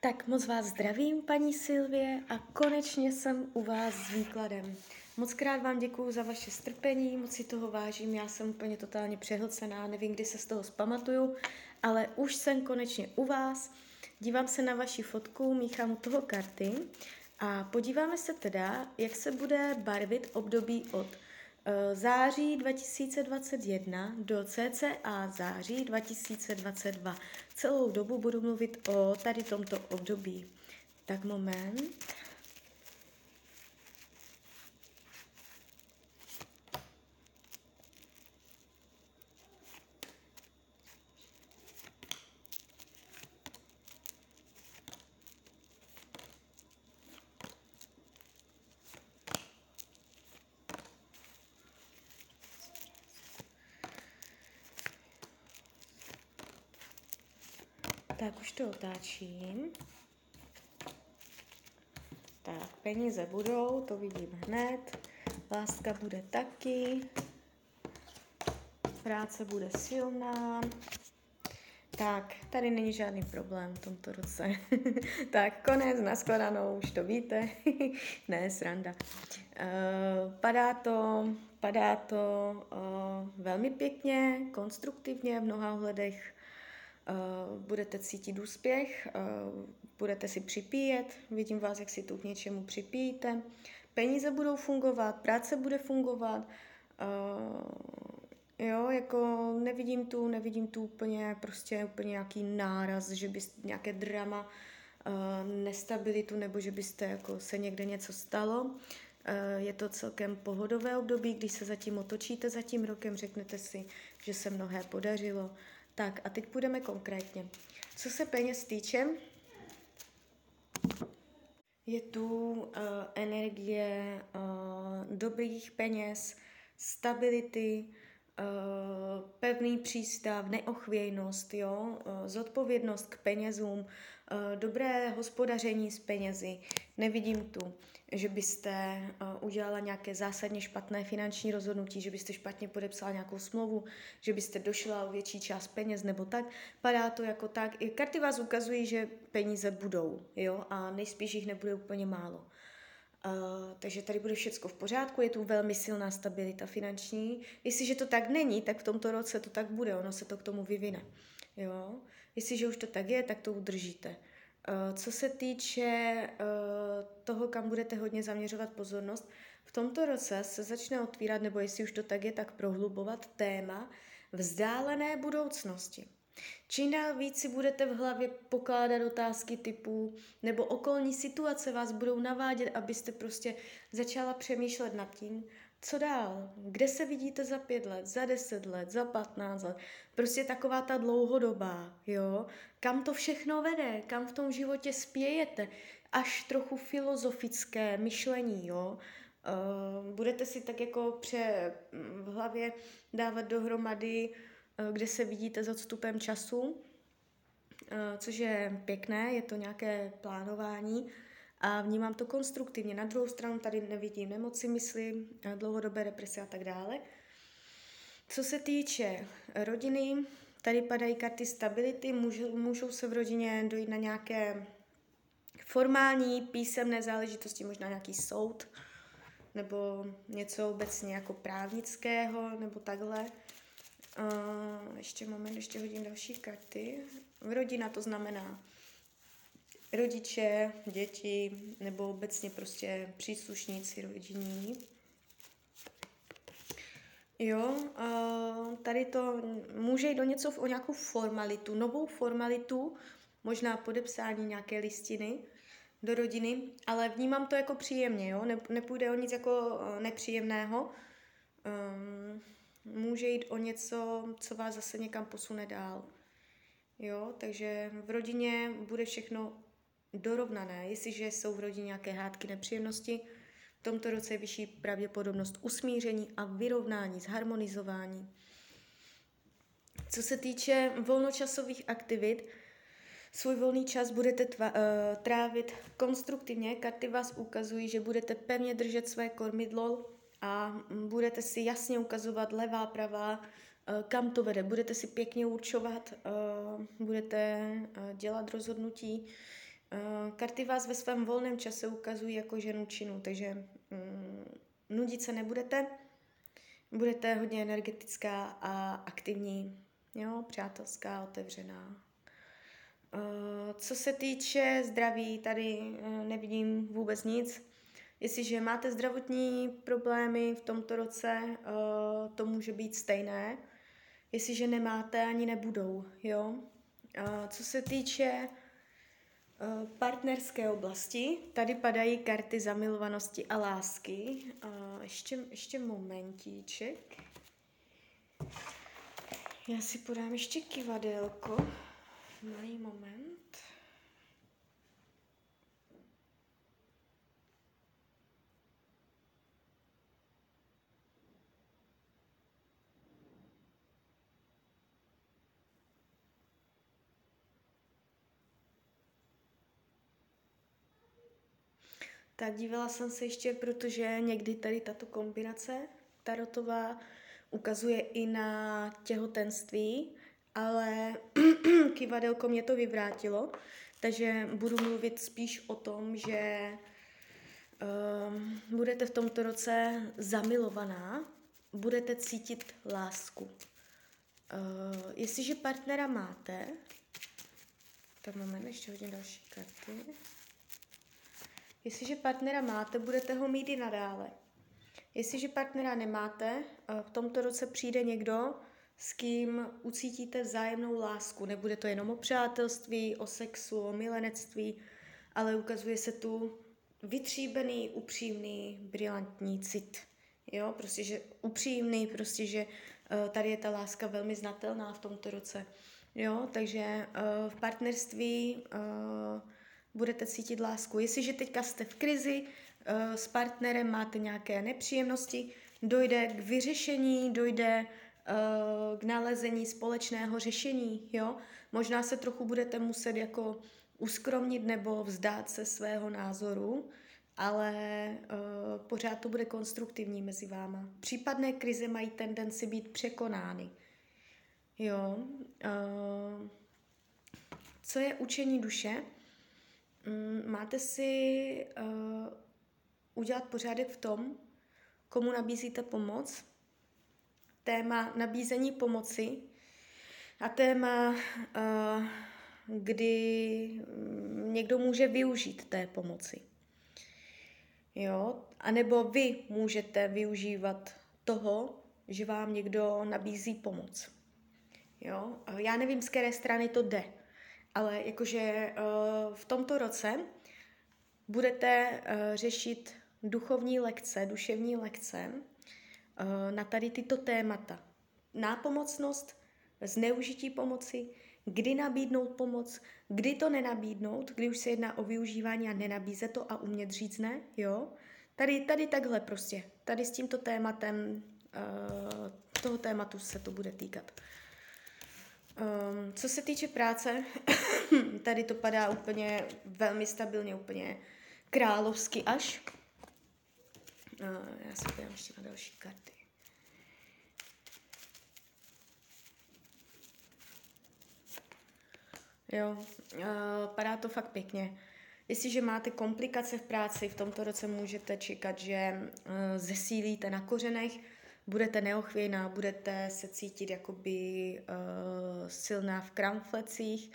Tak moc vás zdravím, paní Silvie, a konečně jsem u vás s výkladem. Moc krát vám děkuju za vaše strpení, moc si toho vážím, já jsem úplně totálně přehlcená, nevím, kdy se z toho zpamatuju, ale už jsem konečně u vás, dívám se na vaši fotku, míchám toho karty a podíváme se teda, jak se bude barvit období od září 2021 do cca září 2022. Celou dobu budu mluvit o tady tomto období. Tak moment. Tak už to otáčím. Tak, peníze budou, to vidím hned. Láska bude taky. Práce bude silná. Tak, tady není žádný problém v tomto roce. tak, konec, naskladanou, už to víte. ne, sranda. Uh, padá to, padá to uh, velmi pěkně, konstruktivně v mnoha ohledech budete cítit úspěch, uh, budete si připíjet, vidím vás, jak si tu k něčemu připíjíte, peníze budou fungovat, práce bude fungovat, uh, jo, jako nevidím tu, nevidím tu úplně, prostě úplně nějaký náraz, že byste nějaké drama, nestabilitu, nebo že byste jako se někde něco stalo. Je to celkem pohodové období, když se zatím otočíte za tím rokem, řeknete si, že se mnohé podařilo. Tak a teď půjdeme konkrétně. Co se peněz týče, je tu uh, energie uh, dobrých peněz, stability, pevný přístav, neochvějnost, jo, uh, zodpovědnost k penězům, uh, dobré hospodaření s penězi. Nevidím tu že byste udělala nějaké zásadně špatné finanční rozhodnutí, že byste špatně podepsala nějakou smlouvu, že byste došla o větší část peněz nebo tak. Padá to jako tak. I karty vás ukazují, že peníze budou, jo, a nejspíš jich nebude úplně málo. Uh, takže tady bude všechno v pořádku, je tu velmi silná stabilita finanční. Jestliže to tak není, tak v tomto roce to tak bude, ono se to k tomu vyvine. Jo? Jestliže už to tak je, tak to udržíte. Co se týče toho, kam budete hodně zaměřovat pozornost, v tomto roce se začne otvírat, nebo jestli už to tak je, tak prohlubovat téma vzdálené budoucnosti. Čím dál víc si budete v hlavě pokládat otázky typu, nebo okolní situace vás budou navádět, abyste prostě začala přemýšlet nad tím, co dál? Kde se vidíte za pět let, za deset let, za patnáct let? Prostě taková ta dlouhodobá, jo? Kam to všechno vede? Kam v tom životě spějete? Až trochu filozofické myšlení, jo? Uh, budete si tak jako pře v hlavě dávat dohromady, kde se vidíte s odstupem času, uh, což je pěkné, je to nějaké plánování, a vnímám to konstruktivně. Na druhou stranu tady nevidím nemoci mysli, dlouhodobé deprese a tak dále. Co se týče rodiny, tady padají karty stability, můžou, můžou se v rodině dojít na nějaké formální písemné záležitosti, možná nějaký soud, nebo něco obecně jako právnického, nebo takhle. Uh, ještě moment, ještě hodím další karty. Rodina to znamená rodiče, děti nebo obecně prostě příslušníci rodinní. Jo, tady to může jít do něco o nějakou formalitu, novou formalitu, možná podepsání nějaké listiny do rodiny, ale vnímám to jako příjemně, jo, nepůjde o nic jako nepříjemného. Um, může jít o něco, co vás zase někam posune dál. Jo, takže v rodině bude všechno dorovnané. Jestliže jsou v rodině nějaké hádky, nepříjemnosti, v tomto roce je vyšší pravděpodobnost usmíření a vyrovnání, zharmonizování. Co se týče volnočasových aktivit, svůj volný čas budete tva, uh, trávit konstruktivně. Karty vás ukazují, že budete pevně držet své kormidlo a budete si jasně ukazovat levá, pravá, uh, kam to vede. Budete si pěkně určovat, uh, budete uh, dělat rozhodnutí, karty vás ve svém volném čase ukazují jako ženu činu, takže um, nudit se nebudete, budete hodně energetická a aktivní, jo, přátelská, otevřená. Co se týče zdraví, tady nevidím vůbec nic. Jestliže máte zdravotní problémy v tomto roce, uh, to může být stejné. Jestliže nemáte, ani nebudou, jo. Uh, co se týče uh, partnerské oblasti, tady padají karty zamilovanosti a lásky. Ještě, ještě momentíček. Já si podám ještě kivadelko. Malý moment. Tak dívala jsem se ještě, protože někdy tady tato kombinace tarotová ukazuje i na těhotenství, ale kivadelko mě to vyvrátilo, takže budu mluvit spíš o tom, že um, budete v tomto roce zamilovaná, budete cítit lásku. Uh, jestliže partnera máte, tak moment, ještě hodně další karty. Jestliže partnera máte, budete ho mít i nadále. Jestliže partnera nemáte, eh, v tomto roce přijde někdo, s kým ucítíte vzájemnou lásku. Nebude to jenom o přátelství, o sexu, o milenectví, ale ukazuje se tu vytříbený, upřímný, brilantní cit. Jo, prostě, že upřímný, prostě, že uh, tady je ta láska velmi znatelná v tomto roce. Jo, takže uh, v partnerství budete cítit lásku. Jestliže teďka jste v krizi, uh, s partnerem máte nějaké nepříjemnosti, dojde k vyřešení, dojde uh, k nalezení společného řešení, jo. Možná se trochu budete muset jako uskromnit nebo vzdát se svého názoru, ale uh, pořád to bude konstruktivní mezi váma. Případné krize mají tendenci být překonány. Jo. Uh, co je učení duše? Mm, máte si uh, udělat pořádek v tom, komu nabízíte pomoc, téma nabízení pomoci a téma, uh, kdy někdo může využít té pomoci. Jo? A nebo vy můžete využívat toho, že vám někdo nabízí pomoc. Jo? Já nevím, z které strany to jde. Ale jakože uh, v tomto roce budete uh, řešit duchovní lekce, duševní lekce uh, na tady tyto témata. Nápomocnost, zneužití pomoci, kdy nabídnout pomoc, kdy to nenabídnout, kdy už se jedná o využívání a nenabízet to a umět říct ne, jo. Tady, tady takhle prostě, tady s tímto tématem, toho tématu se to bude týkat. Um, co se týče práce, tady to padá úplně velmi stabilně, úplně královsky až. Uh, já se podívám ještě na další karty. Jo, uh, padá to fakt pěkně. Jestliže máte komplikace v práci, v tomto roce můžete čekat, že uh, zesílíte na kořenech, neochvějná, budete se cítit jakoby uh, silná v kramflecích,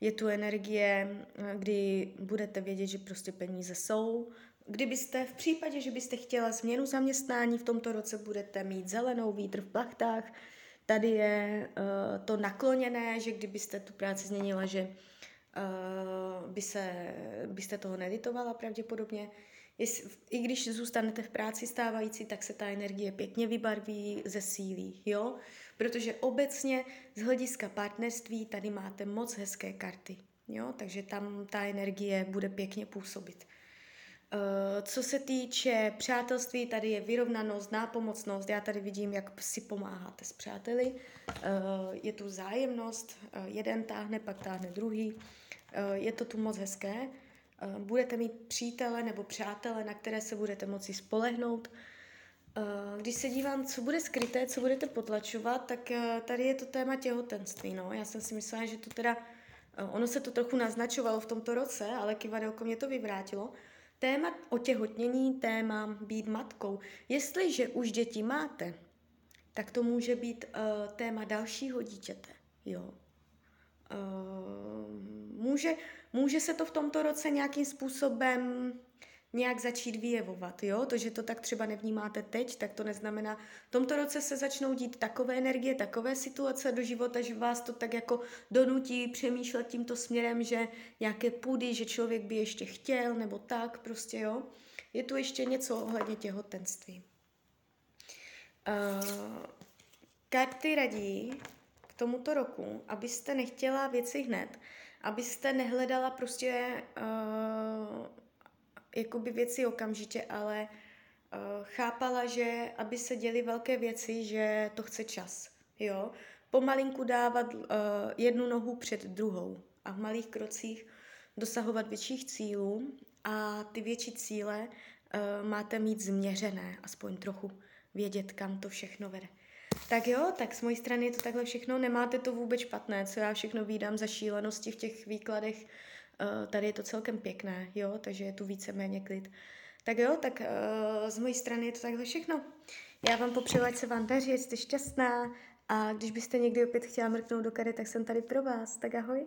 je tu energie, eh, kdy budete vědět, že prostě peníze jsou. Kdybyste v případě, že byste chtěla změnu zaměstnání, v tomto roce budete mít zelenou vítr v plachtách. Tady je uh, to nakloněné, že kdybyste tu práci změnila, že uh, by se, byste toho neditovala pravděpodobně. Jestli, I když zůstanete v práci stávající, tak se ta energie pěkně vybarví, zesílí, jo? Protože obecně z hlediska partnerství tady máte moc hezké karty, jo? Takže tam ta energie bude pěkně působit. Uh, co se týče přátelství, tady je vyrovnanost, nápomocnost. Já tady vidím, jak si pomáháte s přáteli. Uh, je tu zájemnost, uh, jeden táhne, pak táhne druhý. Je to tu moc hezké. Eh, budete mít přítele nebo přátele, na které se budete moci spolehnout. Eh, když se dívám, co bude skryté, co budete potlačovat, tak eh, tady je to téma těhotenství. No. Já jsem si myslela, že to teda ono se to trochu naznačovalo v tomto roce, ale kivadelko mě to vyvrátilo. Téma otěhotnění, téma být matkou. Jestliže už děti máte, tak to může být téma dalšího dítěte. Jo. Může, může se to v tomto roce nějakým způsobem nějak začít vyjevovat, jo? To, že to tak třeba nevnímáte teď, tak to neznamená, v tomto roce se začnou dít takové energie, takové situace do života, že vás to tak jako donutí přemýšlet tímto směrem, že nějaké půdy, že člověk by ještě chtěl, nebo tak prostě, jo? Je tu ještě něco ohledně těhotenství. Uh, karty radí k tomuto roku, abyste nechtěla věci hned, abyste nehledala prostě uh, jakoby věci okamžitě, ale uh, chápala, že aby se děly velké věci, že to chce čas. Jo? Pomalinku dávat uh, jednu nohu před druhou a v malých krocích dosahovat větších cílů a ty větší cíle uh, máte mít změřené, aspoň trochu vědět, kam to všechno vede. Tak jo, tak z mojí strany je to takhle všechno, nemáte to vůbec špatné, co já všechno výdám za šílenosti v těch výkladech, uh, tady je to celkem pěkné, jo, takže je tu víceméně klid. Tak jo, tak uh, z mojí strany je to takhle všechno. Já vám popřeju, ať se vám daří, jste šťastná a když byste někdy opět chtěla mrknout do kary, tak jsem tady pro vás. Tak ahoj.